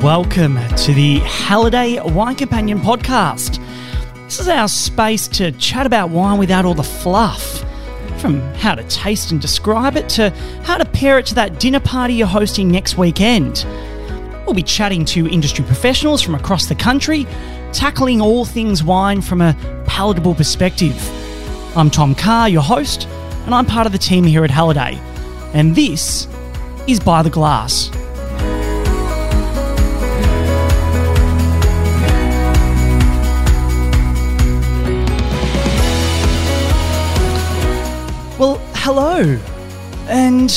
Welcome to the Halliday Wine Companion podcast. This is our space to chat about wine without all the fluff. From how to taste and describe it to how to pair it to that dinner party you're hosting next weekend. We'll be chatting to industry professionals from across the country, tackling all things wine from a palatable perspective. I'm Tom Carr, your host, and I'm part of the team here at Halliday. And this is By the Glass. Well, hello. And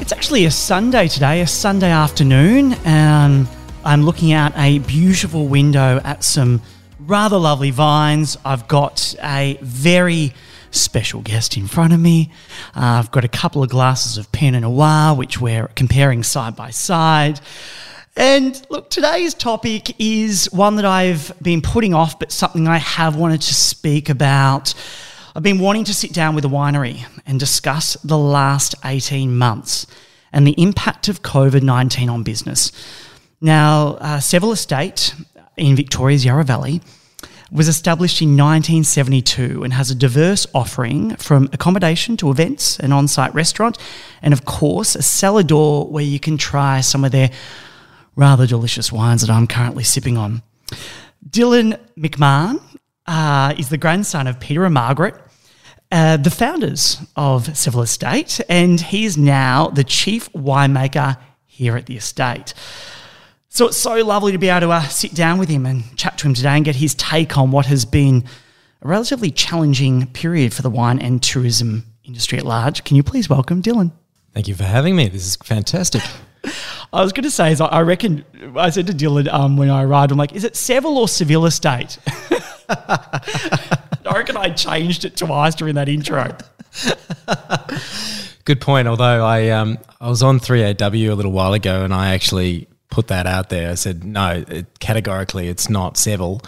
it's actually a Sunday today, a Sunday afternoon, and I'm looking out a beautiful window at some rather lovely vines. I've got a very special guest in front of me. Uh, I've got a couple of glasses of Pinot Noir, which we're comparing side by side. And look, today's topic is one that I've been putting off, but something I have wanted to speak about I've been wanting to sit down with a winery and discuss the last 18 months and the impact of COVID 19 on business. Now, uh, Estate in Victoria's Yarra Valley was established in 1972 and has a diverse offering from accommodation to events, an on site restaurant, and of course, a cellar door where you can try some of their rather delicious wines that I'm currently sipping on. Dylan McMahon uh, is the grandson of Peter and Margaret, uh, the founders of Seville Estate, and he is now the chief winemaker here at the estate. So it's so lovely to be able to uh, sit down with him and chat to him today and get his take on what has been a relatively challenging period for the wine and tourism industry at large. Can you please welcome Dylan? Thank you for having me. This is fantastic. I was going to say, is I reckon, I said to Dylan um, when I arrived, I'm like, is it Seville or Seville Estate? I reckon I changed it twice during that intro. Good point. Although I um, I was on 3AW a little while ago and I actually put that out there. I said, no, it, categorically, it's not Seville,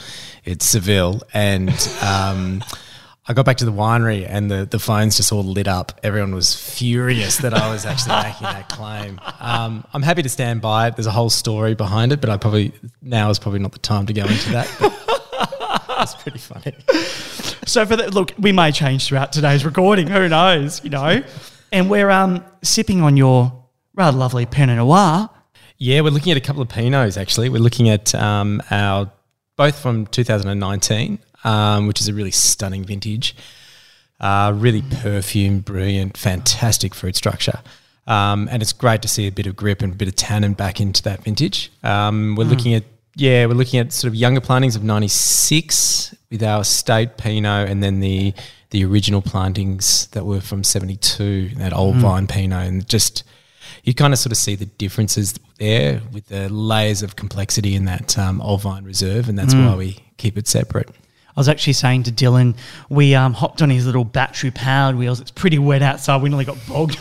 it's Seville. And um, I got back to the winery and the, the phones just all lit up. Everyone was furious that I was actually making that claim. Um, I'm happy to stand by it. There's a whole story behind it, but I probably, now is probably not the time to go into that. That's pretty funny. So for the look, we may change throughout today's recording. Who knows? You know, and we're um sipping on your rather lovely Pinot Noir. Yeah, we're looking at a couple of Pinots actually. We're looking at um, our both from 2019, um, which is a really stunning vintage. Uh, really perfumed, brilliant, fantastic fruit structure. Um, and it's great to see a bit of grip and a bit of tannin back into that vintage. Um, we're mm. looking at yeah, we're looking at sort of younger plantings of 96 with our estate Pinot and then the the original plantings that were from 72, that old mm. vine Pinot. And just, you kind of sort of see the differences there with the layers of complexity in that um, old vine reserve. And that's mm. why we keep it separate. I was actually saying to Dylan, we um, hopped on his little battery powered wheels. It's pretty wet outside. We nearly got bogged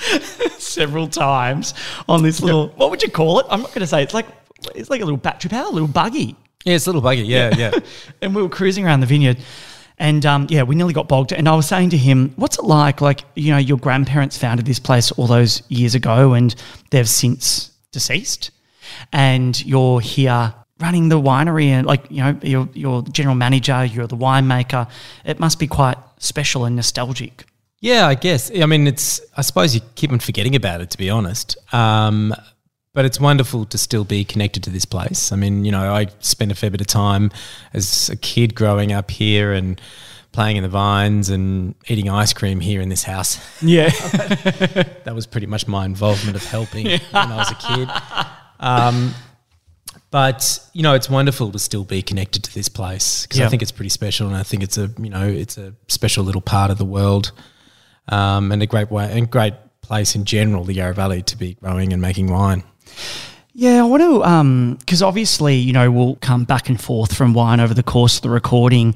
several times on this little, what would you call it? I'm not going to say it's like it's like a little battery power, little buggy. Yeah, it's a little buggy. Yeah, yeah. and we were cruising around the vineyard. And um, yeah, we nearly got bogged. And I was saying to him, what's it like? Like, you know, your grandparents founded this place all those years ago and they've since deceased. And you're here running the winery and like, you know, you're, you're general manager, you're the winemaker. It must be quite special and nostalgic. Yeah, I guess. I mean, it's, I suppose you keep on forgetting about it, to be honest. Um, but it's wonderful to still be connected to this place. I mean, you know, I spent a fair bit of time as a kid growing up here and playing in the vines and eating ice cream here in this house. Yeah. that was pretty much my involvement of helping yeah. when I was a kid. Um, but you know, it's wonderful to still be connected to this place because I think it's pretty special, and I think it's a you know it's a special little part of the world, um, and a great way and great place in general, the Yarra Valley, to be growing and making wine. Yeah, I want to, because um, obviously, you know, we'll come back and forth from wine over the course of the recording.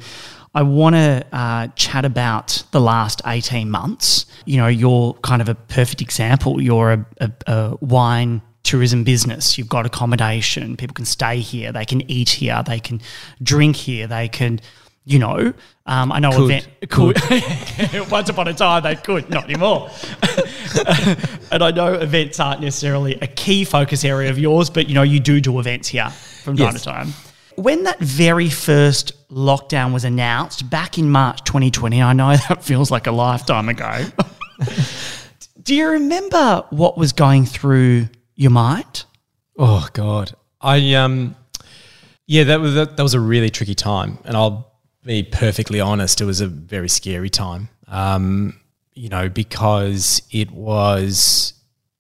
I want to uh, chat about the last 18 months. You know, you're kind of a perfect example. You're a, a, a wine tourism business. You've got accommodation. People can stay here. They can eat here. They can drink here. They can You know, um, I know Could. event could. Once upon a time, they could, not anymore. and I know events aren't necessarily a key focus area of yours, but you know, you do do events here from time Yes. to time. When that very first lockdown was announced back in March 2020, I know that feels like a lifetime ago. do you remember what was going through your mind? Oh God, I um, yeah, that was that, that was a really tricky time, and I'll be perfectly honest, it was a very scary time. Um, you know, because it was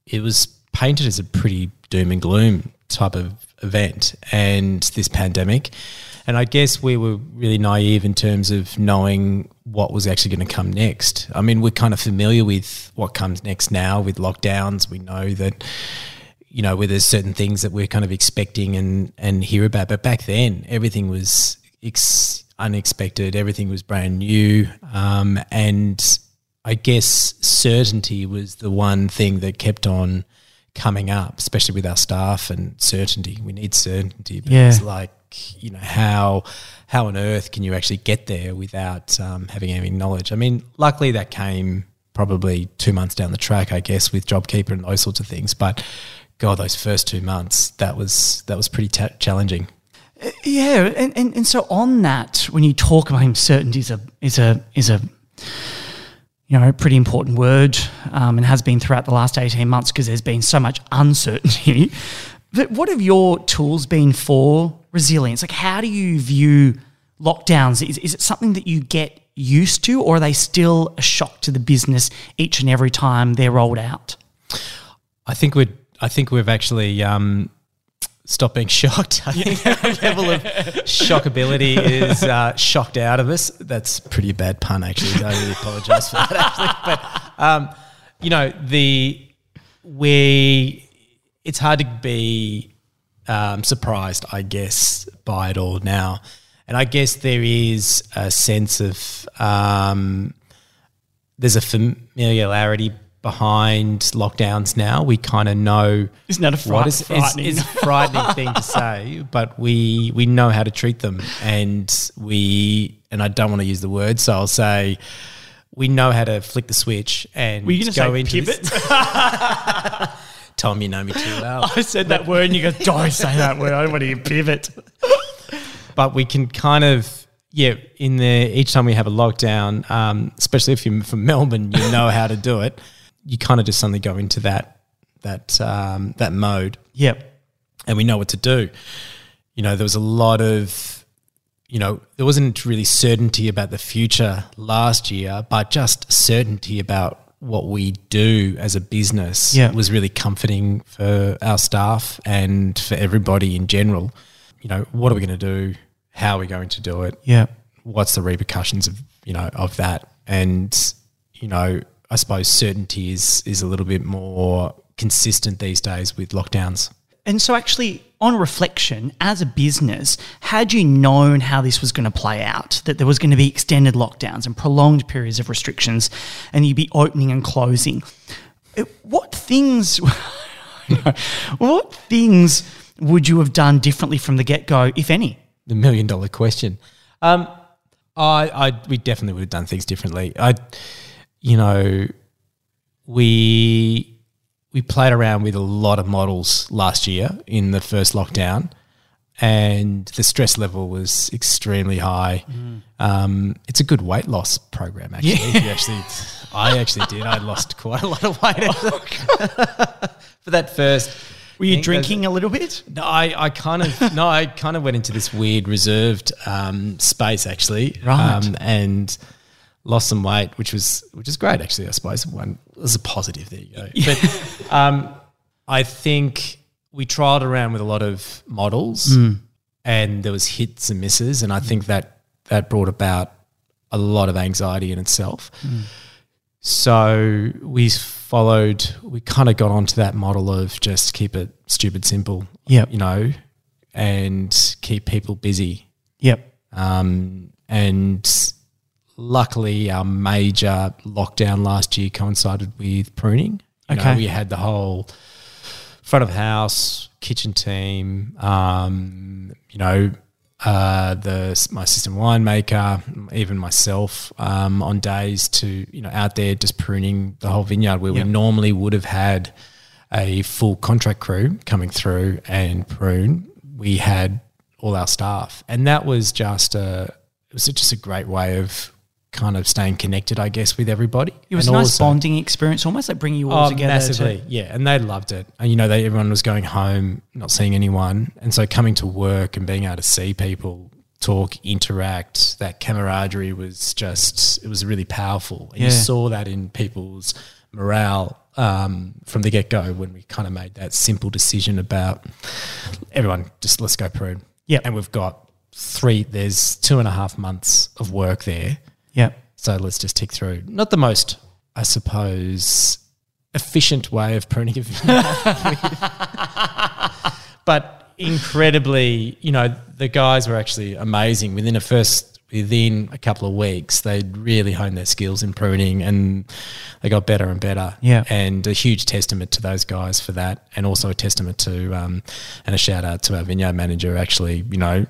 it was painted as a pretty doom and gloom type of event, and this pandemic, and I guess we were really naive in terms of knowing what was actually going to come next. I mean, we're kind of familiar with what comes next now with lockdowns. We know that you know, where there's certain things that we're kind of expecting and and hear about. But back then, everything was ex- unexpected. Everything was brand new, um, and I guess certainty was the one thing that kept on coming up, especially with our staff and certainty. We need certainty. But Yeah. It's like you know how how on earth can you actually get there without um, having any knowledge? I mean, luckily that came probably two months down the track, I guess, with JobKeeper and those sorts of things. But God, those first two months, that was that was pretty ta- challenging. Yeah, and, and, and so on that, when you talk about uncertainty is a is a is a you know pretty important word, um, and has been throughout the last eighteen months because there's been so much uncertainty. But what have your tools been for resilience? Like, how do you view lockdowns? Is, is it something that you get used to, or are they still a shock to the business each and every time they're rolled out? I think we'd I think we've actually um, stopped being shocked. I think our level of shockability is uh, shocked out of us. That's pretty bad pun, actually. I really apologise for that, actually. But um, you know, the we it's hard to be um, surprised, I guess, by it all now. And I guess there is a sense of um, there's a familiarity behind lockdowns now. We kind of know Isn't that a fright- what is, frightening? is frightening thing to say, but we we know how to treat them, and we and I don't want to use the word, so I'll say we know how to flick the switch and Were you go into pivot? this. Tom, you know me too well. I said that word, and you go, "Don't say that word. I don't want to hear pivot." but we can kind of yeah in the each time we have a lockdown um, especially if you're from melbourne you know how to do it you kind of just suddenly go into that that um, that mode Yep. and we know what to do you know there was a lot of you know there wasn't really certainty about the future last year but just certainty about what we do as a business Yeah. was really comforting for our staff and for everybody in general you know what are we going to do how are we going to do it Yep. what's the repercussions of you know of that and you know i suppose certainty is is a little bit more consistent these days with lockdowns. And so, actually, on reflection, as a business, had you known how this was going to play out, that there was going to be extended lockdowns and prolonged periods of restrictions, and you'd be opening and closing, what things, what things would you have done differently from the get go, if any? the million dollar question. Um i i we definitely would have done things differently. I you know we we played around with a lot of models last year in the first lockdown and the stress level was extremely high. Um, it's a good weight loss program, actually. You actually, I actually did. I lost quite a lot of weight for that first. Were you drinking a little bit? No, I, I kind of no, I kind of went into this weird reserved um, space actually, Right. Um, and lost some weight, which was which is great actually. I suppose one was a positive. There you go. But um, I think we trialed around with a lot of models, and there was hits and misses, and I think that that brought about a lot of anxiety in itself. So we followed, we kind of got onto that model of just keep it stupid simple, Yeah, you know, and keep people busy. Yep. Um, and luckily, our major lockdown last year coincided with pruning. You Okay. know, we had the whole front of house, kitchen team, um, you know, uh, the my assistant winemaker, even myself, um, on days to you know out there just pruning the whole vineyard where Yep. we normally would have had a full contract crew coming through and prune. We had all our staff, and that was just a it was just a great way of kind of staying connected, I guess, with everybody. It was And a nice also- bonding experience, almost like bringing you all Oh, together. to- massively, yeah, and they loved it. And you know, they, everyone was going home, not seeing anyone, and so coming to work and being able to see people talk, interact, that camaraderie was just it was really powerful. And you saw that in people's morale um, from the get go when we kind of made that simple decision about everyone just let's go prune. Yeah. and we've got three. There's two and a half months of work there. Yeah. So let's just tick through. Not the most, I suppose, efficient way of pruning a vineyard, but incredibly, you know, the guys were actually amazing. Within a first, within a couple of weeks, they really honed their skills in pruning, and they got better and better. Yeah. and a huge testament to those guys for that, and also a testament to, um, and a shout out to our vineyard manager. Actually, you know.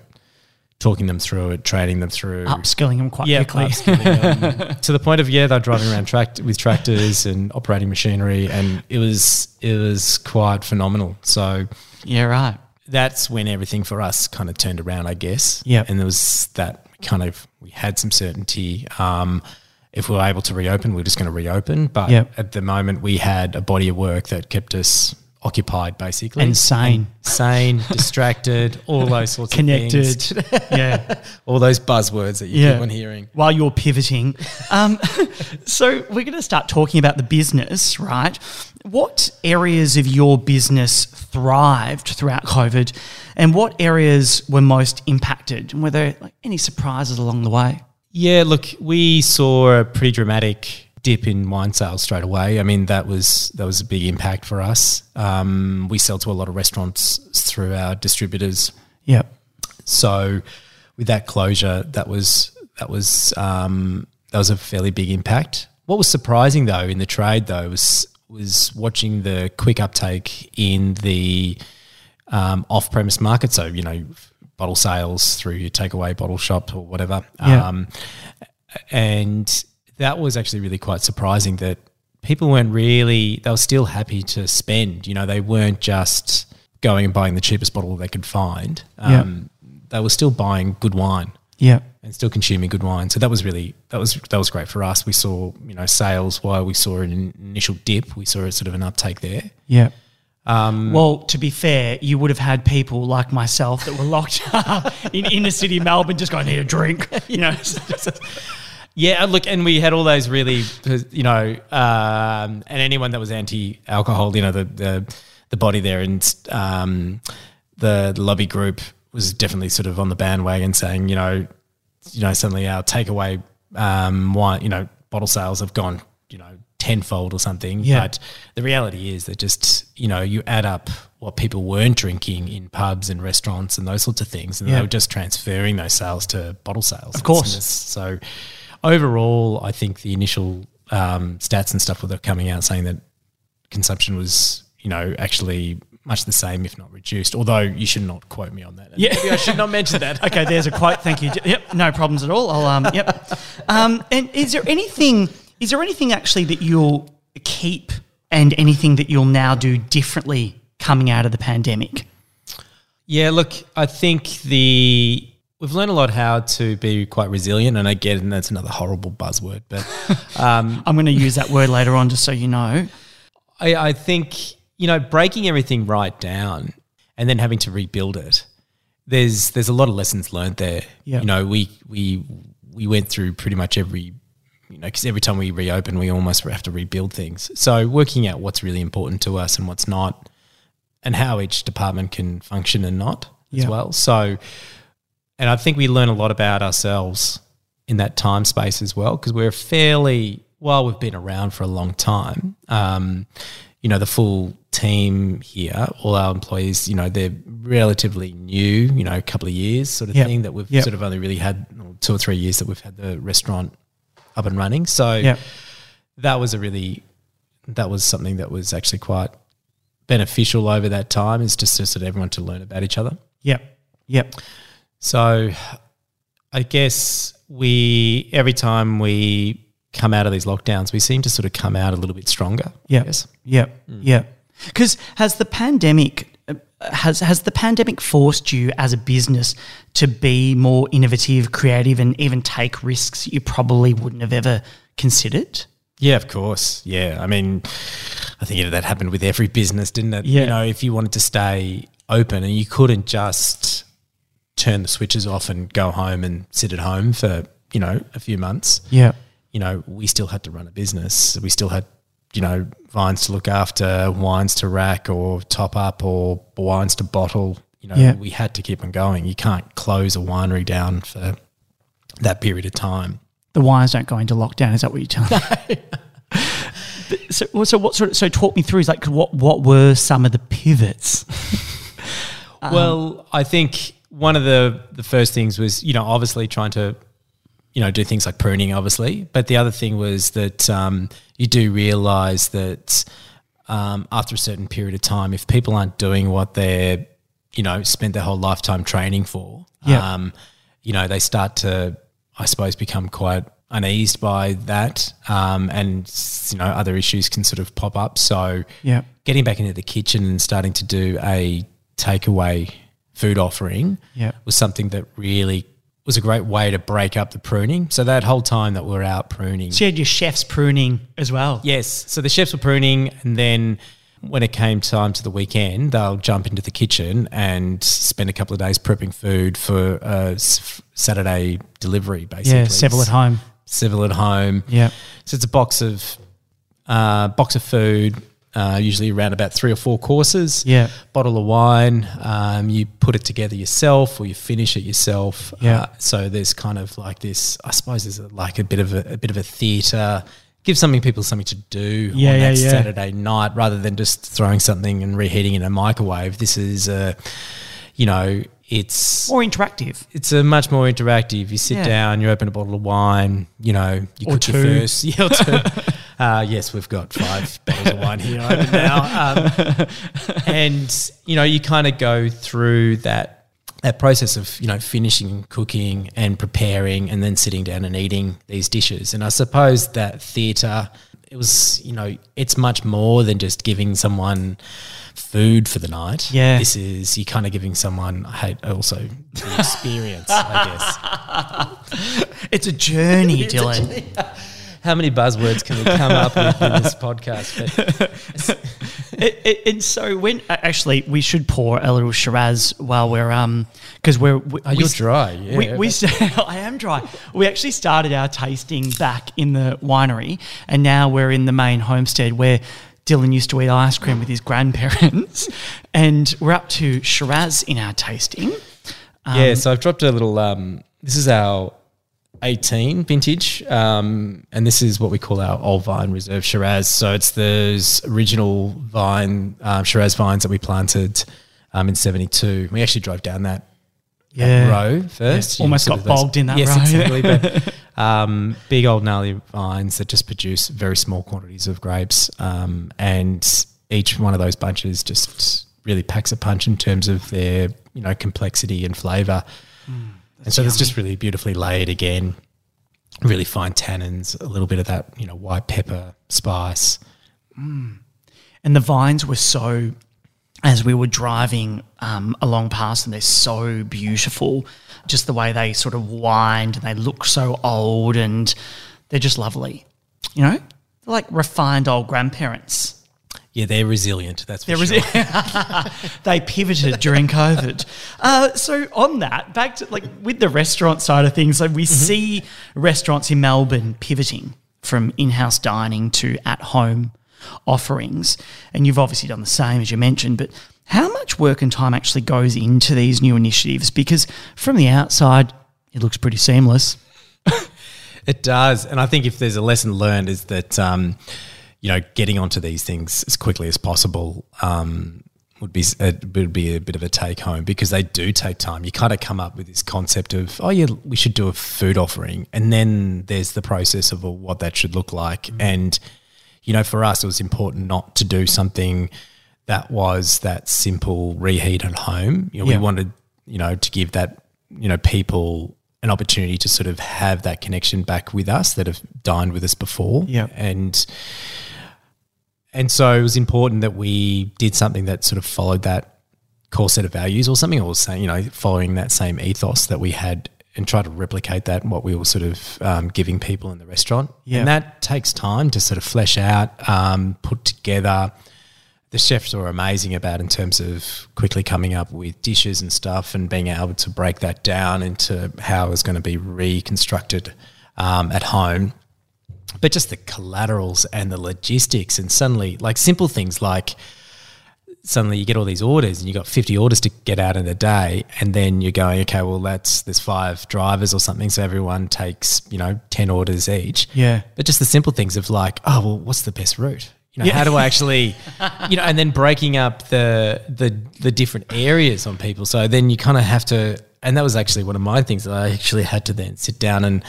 Talking them through it, training them through, Upskilling them quite yeah, quickly. them. to the point of yeah, they're driving around tract with tractors and operating machinery, and it was it was quite phenomenal. So yeah, right. that's when everything for us kind of turned around, I guess. Yeah, and there was that kind of we had some certainty. Um, if we were able to reopen, we are just going to reopen. But Yep. at the moment, we had a body of work that kept us occupied, basically, And sane. sane, distracted, all those sorts of Connected. yeah. all those buzzwords that you Yeah. keep on hearing. While you're pivoting. Um, so we're going to start talking about the business, right? What areas of your business thrived throughout COVID and what areas were most impacted? And were there like, any surprises along the way? Yeah, look, we saw a pretty dramatic dip in wine sales straight away. I mean, that was that was a big impact for us. Um, we sell to a lot of restaurants through our distributors, Yep. so with that closure, that was that was um, that was a fairly big impact. What was surprising though in the trade though was was watching the quick uptake in the um, off-premise market. So you know, bottle sales through your takeaway bottle shop or whatever. Yeah. Um, and that was actually really quite surprising that people weren't really they were still happy to spend you know they weren't just going and buying the cheapest bottle they could find Yeah. um, they were still buying good wine Yeah. and still consuming good wine so that was really that was that was great for us we saw you know sales while we saw an initial dip we saw a sort of an uptake there Yeah. um, Well, to be fair, you would have had people like myself that were locked up in inner city Melbourne just going, need a drink. You know, Yeah, look, and we had all those really, you know, um, and anyone that was anti-alcohol, you know, the the, the body there and um, the, the lobby group was definitely sort of on the bandwagon, saying, you know, you know, suddenly our takeaway um, wine, you know, bottle sales have gone, you know, tenfold or something. Yeah. But the reality is that just, you know, you add up what people weren't drinking in pubs and restaurants and those sorts of things, and Yeah. they were just transferring those sales to bottle sales. Of course. So overall, I think the initial um, stats and stuff were coming out saying that consumption was, you know, actually much the same, if not reduced. Although you should not quote me on that. Yeah. Maybe I should not mention that. okay, there's a quote. Thank you. Yep, no problems at all. I'll um, yep. Um, and is there anything? Is there anything actually that you'll keep, and anything that you'll now do differently coming out of the pandemic? Yeah, look, I think the we've learned a lot how to be quite resilient, and I get, and that's another horrible buzzword, but um, I'm going to use that word later on, just so you know. I, I think you know breaking everything right down and then having to rebuild it. There's there's a lot of lessons learned there. Yeah. You know, we we we went through pretty much every you know because every time we reopen, we almost have to rebuild things. So working out what's really important to us and what's not, and how each department can function and not as well. So, and I think we learn a lot about ourselves in that time space as well because we're fairly while we've been around for a long time. Um, you know, the full team here, all our employees, you know, they're relatively new. You know, a couple of years sort of Yep. thing that we've Yep. sort of only really had two or three years that we've had the restaurant up and running. So Yeah. that was a really that was something that was actually quite beneficial over that time is just, just that everyone to learn about each other. Yep. Yep. So I guess we every time we come out of these lockdowns, we seem to sort of come out a little bit stronger. Yeah. Yes. Yeah. Yeah. Because has the pandemic uh, has has the pandemic forced you as a business to be more innovative, creative, and even take risks you probably wouldn't have ever considered? Yeah, of course. Yeah. I mean, I think that happened with every business, didn't it? Yeah. You know, if you wanted to stay open and you couldn't just turn the switches off and go home and sit at home for, you know, a few months, Yeah. you know, we still had to run a business. We still had, you know, vines to look after, wines to rack or top up or wines to bottle. You know, Yeah. we had to keep on going. You can't close a winery down for that period of time. The wines don't go into lockdown. Is that what you're telling me? So, so what sort of so talk me through is like what what were some of the pivots? well, um, I think one of the the first things was you know obviously trying to you know do things like pruning, obviously, but the other thing was that um, you do realize that um, after a certain period of time, if people aren't doing what they're you know spent their whole lifetime training for, Yeah. um, you know they start to I suppose become quite uneased by that, um, and you know other issues can sort of pop up. So Yeah. getting back into the kitchen and starting to do a takeaway food offering Yeah. was something that really was a great way to break up the pruning. So that whole time that we we're out pruning. So you had your chefs pruning as well. Yes. So the chefs were pruning and then when it came time to the weekend, they'll jump into the kitchen and spend a couple of days prepping food for a Saturday delivery, basically. Yeah. At home. Seville at home. Yeah. So it's a box of uh, box of food, uh, usually around about three or four courses. Yeah. Bottle of wine. Um, you put it together yourself, or you finish it yourself. Yeah. Uh, so there's kind of like this. I suppose there's like a bit of a, a bit of a theatre. Give something people something to do Yeah, on yeah, that yeah. Saturday night, rather than just throwing something and reheating in a microwave. This is a, you know, it's More interactive. it's a much more interactive. You sit Yeah. down, you open a bottle of wine, you know, you Or cook your first. Yeah, or two. uh, yes, we've got five bottles of wine here open now. Um, and, you know, you kind of go through that that process of, you know, finishing cooking and preparing and then sitting down and eating these dishes. And I suppose that theatre, it was, you know, it's much more than just giving someone food for the night. Yeah. This is you're kind of giving someone I hate also the experience, I guess. It's a journey, Dylan. How many buzzwords can we come up with in this podcast? It, it, and so when actually we should pour a little Shiraz while we're um because we're we, oh, you're dry. Yeah. We, we I am dry. We actually started our tasting back in the winery, and now we're in the main homestead where Dylan used to eat ice cream with his grandparents, and we're up to Shiraz in our tasting. yeah, so I've dropped a little. Um, this is our 18 vintage, um, and this is what we call our old vine reserve Shiraz. So it's those original vine um, Shiraz vines that we planted um, in 72. We actually drove down that Yeah. row first. Yeah, almost got bogged in that yes, row. exactly. But um, big old gnarly vines that just produce very small quantities of grapes, um, and each one of those bunches just really packs a punch in terms of their you know complexity and flavour. And so it's just really beautifully laid again. Really fine tannins, a little bit of that you know white pepper spice. and the vines were so as we were driving um, along past them they're so beautiful just the way they sort of wind and they look so old and they're just lovely you know they're like refined old grandparents Yeah, they're resilient. That's was sure. they pivoted during COVID. Uh, so on that, back to like with the restaurant side of things, so we see restaurants in Melbourne pivoting from in-house dining to at-home offerings, and you've obviously done the same as you mentioned. But how much work and time actually goes into these new initiatives? Because from the outside, it looks pretty seamless. It does, and I think if there's a lesson learned is that um, you know getting onto these things as quickly as possible um, would be a, would be a bit of a take home because they do take time. You kind of come up with this concept of oh yeah we should do a food offering, and then there's the process of what that should look like. And you know for us it was important not to do something that was that simple reheat at home. You know Yeah. we wanted you know to give that you know people an opportunity to sort of have that connection back with us that have dined with us before. Yeah. and and so it was important that we did something that sort of followed that core set of values or something, or saying you know following that same ethos that we had and try to replicate that what we were sort of um, giving people in the restaurant. Yeah. And that takes time to sort of flesh out, um, put together. The chefs were amazing about in terms of quickly coming up with dishes and stuff and being able to break that down into how it was going to be reconstructed um, at home. But just the collaterals and the logistics, and suddenly, like simple things like suddenly you get all these orders and you got 50 orders to get out in a day and then you're going okay well that's there's five drivers or something so everyone takes you know 10 orders each Yeah. but just the simple things of like oh well what's the best route you know Yeah. how do i actually you know and then breaking up the the the different areas on people so then you kind of have to and that was actually one of my things that i actually had to then sit down and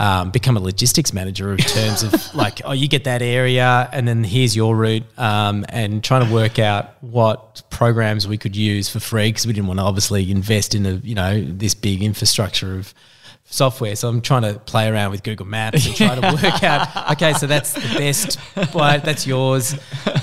um, become a logistics manager in terms of like, oh, you get that area, and then here's your route, um, and trying to work out what programs we could use for free because we didn't want to obviously invest in a you know this big infrastructure of software. So I'm trying to play around with Google Maps and try to work out. Okay, so that's the best. But that's yours.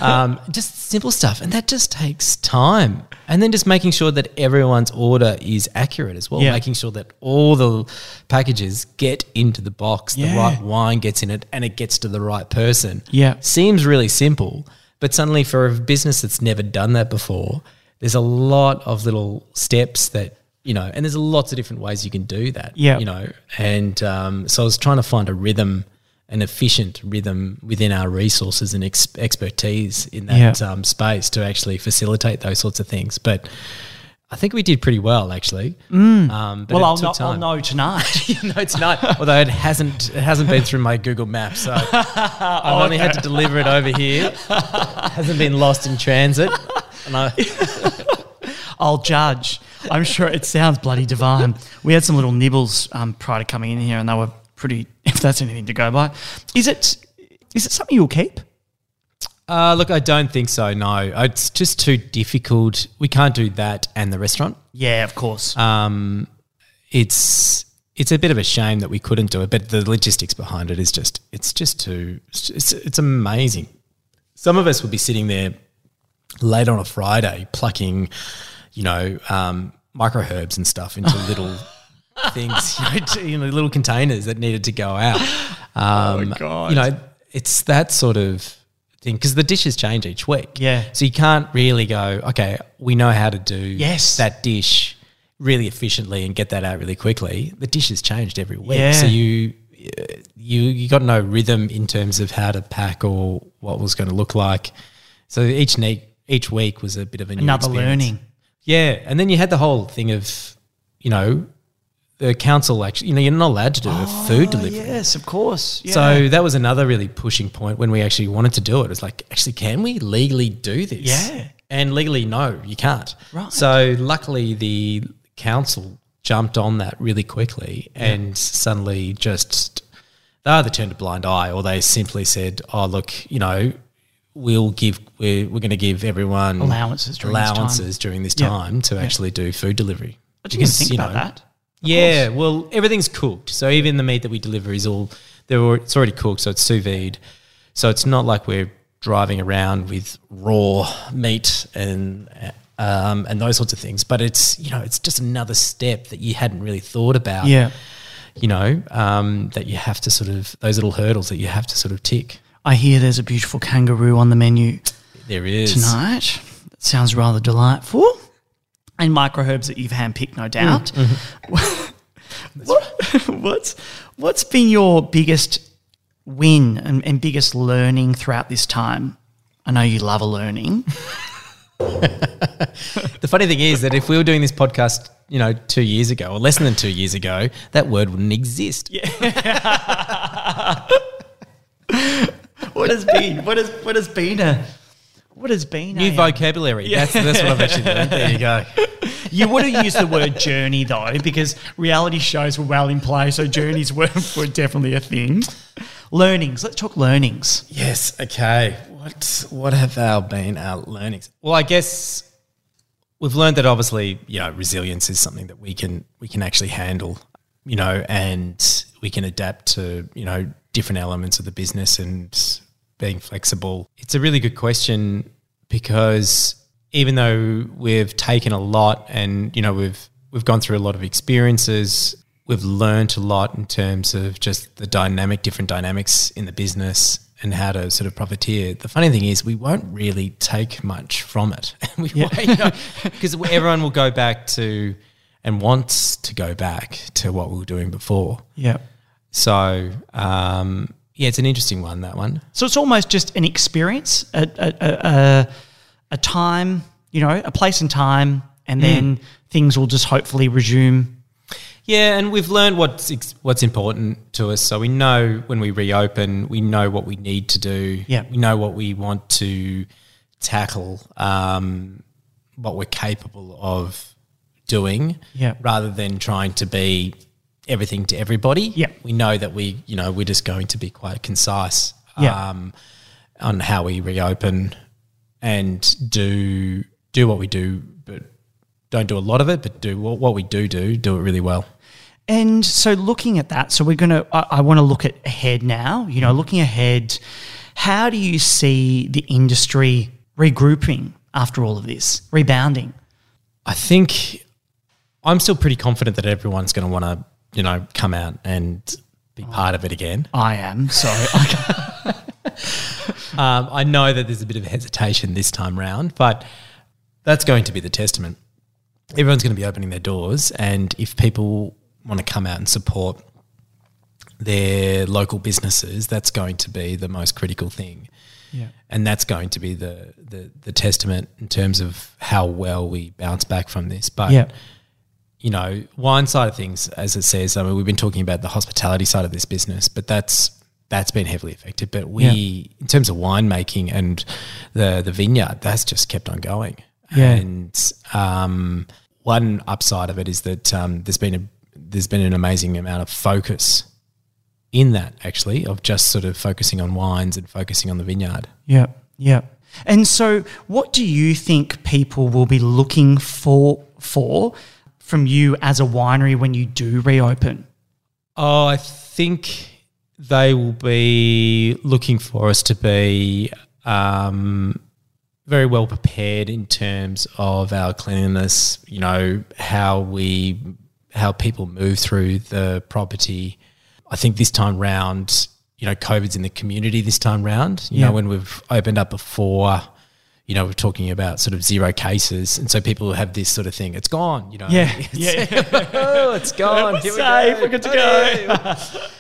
Um, just simple stuff, and that just takes time. And then just making sure that everyone's order is accurate as well. Yeah. Making sure that all the packages get into the box, the right wine gets in it, and it gets to the right person. Yeah. seems really simple, but suddenly for a business that's never done that before, there's a lot of little steps that you know, and there's lots of different ways you can do that. Yeah. you know, and um, so I was trying to find a rhythm, an efficient rhythm within our resources and ex- expertise in that Yeah. um, space to actually facilitate those sorts of things. But I think we did pretty well, actually. Um, but Well, I'll know, I'll know tonight. no, it's not. Although it hasn't, it hasn't been through my Google Maps, so I've only had to deliver it over here. hasn't been lost in transit, and I, I'll judge. I'm sure it sounds bloody divine. We had some little nibbles um, prior to coming in here, and they were pretty. If that's anything to go by, is it? Is it something you'll keep? uh, look, I don't think so. No, it's just too difficult. We can't do that and the restaurant. Yeah, of course. Um, it's it's a bit of a shame that we couldn't do it, but the logistics behind it is just it's just too it's it's amazing. Some of us would be sitting there late on a Friday plucking, you know, um, micro herbs and stuff into little things, you know, to, you know, little containers that needed to go out. Um, God. You know, it's that sort of thing because the dishes change each week. Yeah. So you can't really go, okay, we know how to do Yes. that dish really efficiently and get that out really quickly. The dish has changed every week. Yeah. So you you you got no rhythm in terms of how to pack or what was going to look like. So each ne- each week was a bit of a new Another experience. learning. Yeah, and then you had the whole thing of, you know, the council actually, you know, you're not allowed to do a oh, food delivery. Oh, Yes, of course. Yeah. So that was another really pushing point when we actually wanted to do it. It was like, actually, can we legally do this? Yeah. And legally, no, you can't. Right. So luckily, the council jumped on that really quickly and suddenly just ah, they either turned a blind eye or they simply said, "Oh, look, you know, we'll give we're, we're going to give everyone Allowances during this time." allowances during this Yeah. time to actually do food delivery." I didn't think you about know, that. yeah, well, everything's cooked. So even the meat that we deliver is all they're it's already cooked, so it's sous vide. So it's not like we're driving around with raw meat and um, and those sorts of things. But it's you know it's just another step that you hadn't really thought about. Yeah. you know um, that you have to sort of those little hurdles that you have to sort of tick. I hear there's a beautiful kangaroo on the menu There is tonight. That sounds rather delightful. And micro herbs that you've handpicked, no doubt. Mm, mm-hmm. what, what's what's been your biggest win and, and biggest learning throughout this time? I know you love a learning. The funny thing is that if we were doing this podcast, you know, two years ago or less than two years ago, that word wouldn't exist. What has been what has what has been a what has been New a, vocabulary. That's that's what I've actually learned. There you go. You would have used the word journey though, because reality shows were well in play, so journeys were, were definitely a thing. Learnings. Let's talk learnings. Yes. Okay. What what have our been our learnings? Well, I guess we've learned that obviously, you know, resilience is something that we can we can actually handle, you know, and we can adapt to, you know, different elements of the business and being flexible. It's a really good question because even though we've taken a lot and, you know, we've we've gone through a lot of experiences, we've learned a lot in terms of just the dynamic different dynamics in the business and how to sort of profiteer. The funny thing is, we won't really take much from it. we because you know, everyone will go back to and wants to go back to what we were doing before. Yeah. So um, yeah, it's an interesting one. That one. So it's almost just an experience, a a, a, a time, you know, a place and time, and then mm. things will just hopefully resume yeah, and we've learned what's what's important to us. So we know when we reopen, we know what we need to do. Yeah, we know what we want to tackle, um, what we're capable of doing. Yeah, rather than trying to be everything to everybody. Yeah, we know that we, you know, we're just going to be quite concise. Yeah. Um, on how we reopen and do do what we do, but don't do a lot of it, but do what we do do, do it really well. And so, looking at that, so we're going to, I, I want to look at ahead now. You know, looking ahead, how do you see the industry regrouping after all of this, rebounding? I think I'm still pretty confident that everyone's going to want to, you know, come out and be oh, part of it again. I am. Sorry. um, I know that there's a bit of hesitation this time round, but that's going to be the testament. Everyone's going to be opening their doors, and if people want to come out and support their local businesses, that's going to be the most critical thing. Yeah. And that's going to be the, the, the testament in terms of how well we bounce back from this. But yeah. You know, wine side of things, as it says, I mean, we've been talking about the hospitality side of this business, but that's that's been heavily affected. But we, yeah. in terms of winemaking and the the vineyard, that's just kept on going. Yeah. And um, one upside of it is that um, there's been a there's been an amazing amount of focus in that actually of just sort of focusing on wines and focusing on the vineyard. Yeah, yeah. And so, what do you think people will be looking for for from you as a winery when you do reopen? Oh, I think they will be looking for us to be um, very well prepared in terms of our cleanliness. You know how we how people move through the property. I think this time round, you know, COVID's in the community this time round. You yeah. know, when we've opened up before, you know, we're talking about sort of zero cases, and so people have this sort of thing. It's gone, you know. Yeah, yeah. oh, it's gone. We're safe. We're good to go.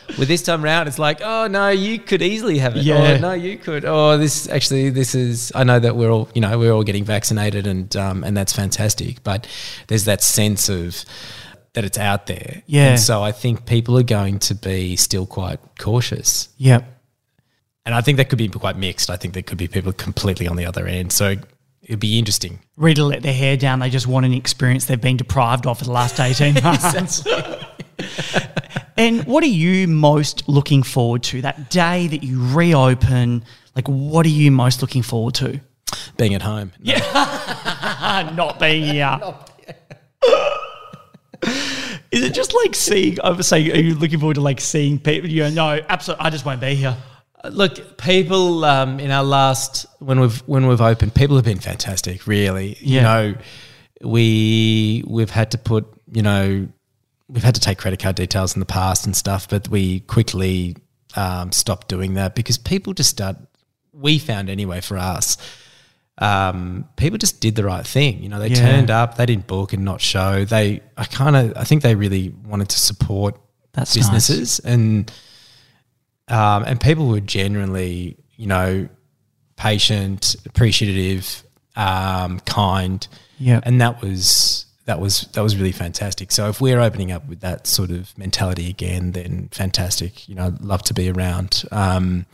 With this time round, it's like, oh no, you could easily have it. Yeah. Oh, no, you could. Oh, this actually, this is. I know that we're all, you know, we're all getting vaccinated, and um, and that's fantastic. But there's that sense of that it's out there. Yeah. And so I think people are going to be still quite cautious. Yep. And I think that could be quite mixed. I think there could be people completely on the other end. So it'd be interesting. Ready to let their hair down. They just want an experience they've been deprived of for the last 18 months. and what are you most looking forward to? That day that you reopen, like what are you most looking forward to? Being at home. No. Yeah. Not being here. Not is it just like seeing? I would say, are you looking forward to like seeing people? You know, no, absolutely. I just won't be here. Uh, look, people um, in our last when we've when we've opened, people have been fantastic. Really, yeah. you know, we we've had to put you know we've had to take credit card details in the past and stuff, but we quickly um, stopped doing that because people just start. We found anyway for us um, people just did the right thing. You know, they yeah. turned up, they didn't book and not show. They, I kind of, I think they really wanted to support That's businesses nice. and um, and people were genuinely, you know, patient, appreciative, um, kind. Yeah, and that was that was that was really fantastic. So if we're opening up with that sort of mentality again, then fantastic. You know, love to be around. Um,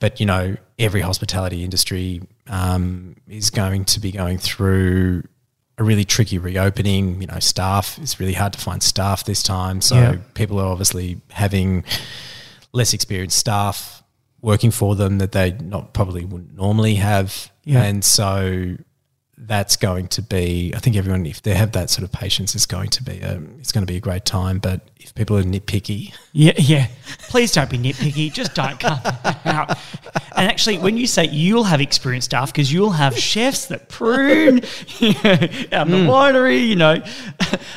but you know, every hospitality industry um, is going to be going through a really tricky reopening. You know, staff it's really hard to find staff this time, so yeah. people are obviously having less experienced staff working for them that they not probably wouldn't normally have, yeah. and so that's going to be. I think everyone, if they have that sort of patience, is going to be. A, it's going to be a great time. But if people are nitpicky, Yeah, yeah. Please don't be nitpicky. Just don't cut that out. And actually, when you say you'll have experienced staff, because you'll have chefs that prune out in the winery, you know.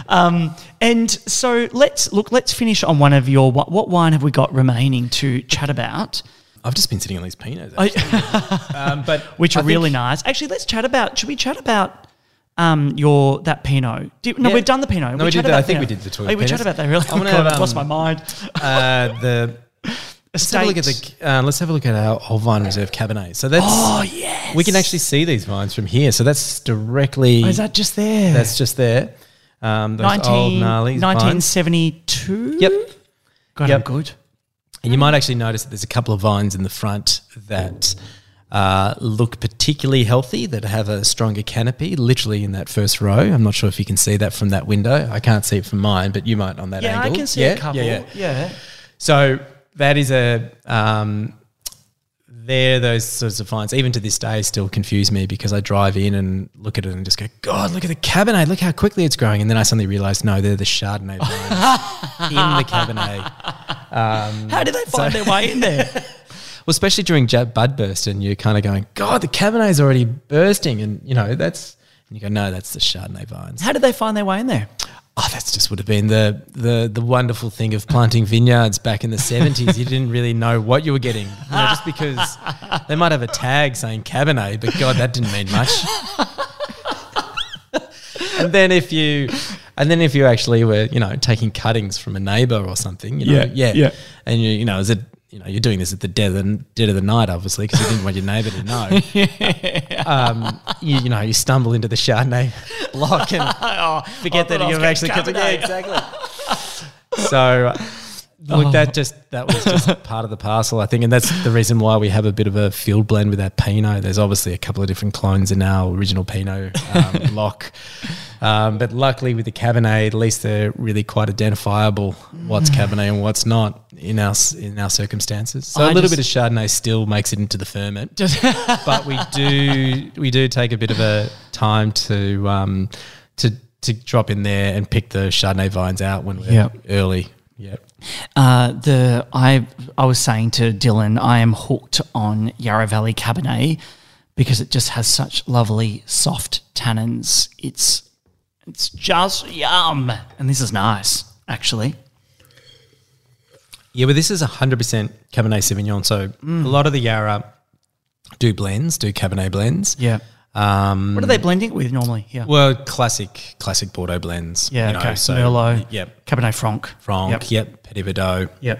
Um, and so let's look. Let's finish on one of your. What, what wine have we got remaining to chat about? I've just been sitting on these pinots, actually. um, but Which I are really nice. Actually, let's chat about. Should we chat about? Um, your that Pinot. Did, no, Yeah. we've done the Pinot. No, we did chatted that. I think we did the two Oh, we chatted about that. Really, I'm gonna God, have, I've lost my um, mind. uh, the Let's have a look at the. Uh, let's have a look at our old vine reserve cabernet. So that's. Oh yes, We can actually see these vines from here. So that's directly. Oh, is that just there? That's just there. Um, those 19, old gnarly vines. 1972? Yep. God, Yep. I'm good. And you might actually notice that there's a couple of vines in the front that uh, look particularly healthy, that have a stronger canopy, literally in that first row. I'm not sure if you can see that from that window. I can't see it from mine, but you might on that Yeah, angle. I can see yeah? a couple. Yeah, Yeah, yeah. So that is a. Um, there, those sorts of vines, even to this day, still confuse me because I drive in and look at it and just go, God, look at the Cabernet, look how quickly it's growing. And then I suddenly realize, no, they're the Chardonnay vines in the Cabernet. Um, how did they find their way in there? Well, especially during bud burst, and you're kind of going, God, the Cabernet's already bursting, and you know that's, and you go, no, that's the Chardonnay vines. How did they find their way in there? Oh, that's just would have been the the the wonderful thing of planting vineyards back in the seventies. you didn't really know what you were getting, you know, just because they might have a tag saying Cabernet, but God, that didn't mean much. and then if you, and then if you actually were, you know, taking cuttings from a neighbour or something, you know, Yeah, yeah, yeah. and you, you know, is it. You know, you're doing this at the dead of the, dead of the night, obviously, because you didn't want your neighbour to know. um, you, you know, you stumble into the Chardonnay block and forget that you've actually cut Yeah, exactly. so, look, that just that was just part of the parcel, I think, and that's the reason why we have a bit of a field blend with our Pinot. There's obviously a couple of different clones in our original Pinot um, lock, um, but luckily with the Cabernet, at least they're really quite identifiable what's Cabernet and what's not in our in our circumstances. So a I little bit of Chardonnay still makes it into the ferment Just but we do we do take a bit of a time to um, to to drop in there and pick the Chardonnay vines out when we're Yep. early. Yep. Uh, the I I was saying to Dylan, I am hooked on Yarra Valley Cabernet because it just has such lovely soft tannins. It's it's just yum, and this is nice actually. Yeah, but this is hundred percent Cabernet Sauvignon. So Mm. a lot of the Yarra do blends, do Cabernet blends. Yeah. Um, What are they blending with normally? Yeah. well, classic classic Bordeaux blends. yeah. you know, okay. So Merlot. Yep. Cabernet Franc. Franc. Yep. Yep. Petit Verdot. Yep.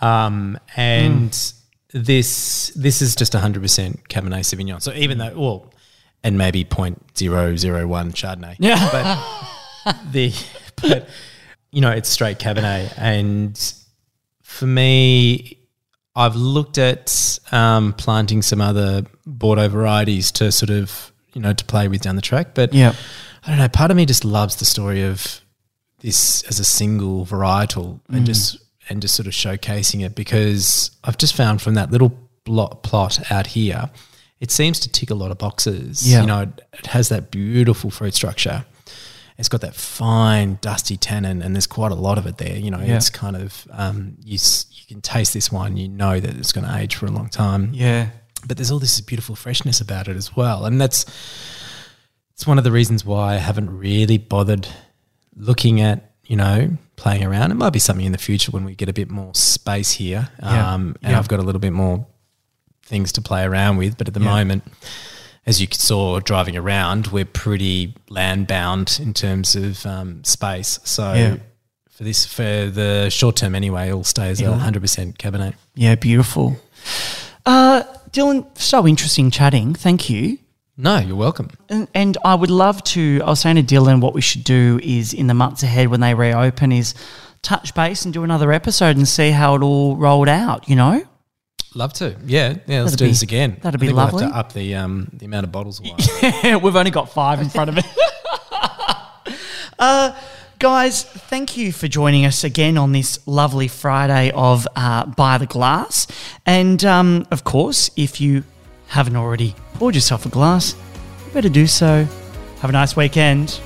Um, and Mm. this this is just 100% Cabernet Sauvignon. So even though, well, and maybe 0.001 Chardonnay. Yeah. But the but you know, it's straight Cabernet and for me I've looked at um, planting some other Bordeaux varieties to sort of, you know, to play with down the track, but Yeah. I don't know, part of me just loves the story of this as a single varietal Mm. and just and just sort of showcasing it because I've just found from that little blot, plot out here, it seems to tick a lot of boxes. Yeah. You know, it, it has that beautiful fruit structure. It's got that fine dusty tannin, and there's quite a lot of it there. You know, Yeah. it's kind of um, you you can taste this wine, you know that it's going to age for a long time Yeah. but there's all this beautiful freshness about it as well. And that's it's one of the reasons why I haven't really bothered looking at, you know, playing around. It might be something in the future when we get a bit more space here. Yeah. Um, and Yeah. I've got a little bit more things to play around with. But at the moment, as you saw driving around, we're pretty land bound in terms of um, space. So Yeah. for this, for the short term anyway, it'll stay as a 100% Cabernet. Yeah. Beautiful. Uh, Dylan, so interesting chatting. Thank you. No, you're welcome. And, and I would love to. I was saying to Dylan, what we should do is in the months ahead when they reopen, is touch base and do another episode and see how it all rolled out. You know, Love to. Yeah, yeah. Let's That'd do be- this again. that'd I be we'll lovely. have to up the um the amount of bottles. A while. we've only got five in front of it. uh, guys, thank you for joining us again on this lovely Friday of uh, By the Glass. And um, of course, if you haven't already poured yourself a glass, you better do so. Have a nice weekend.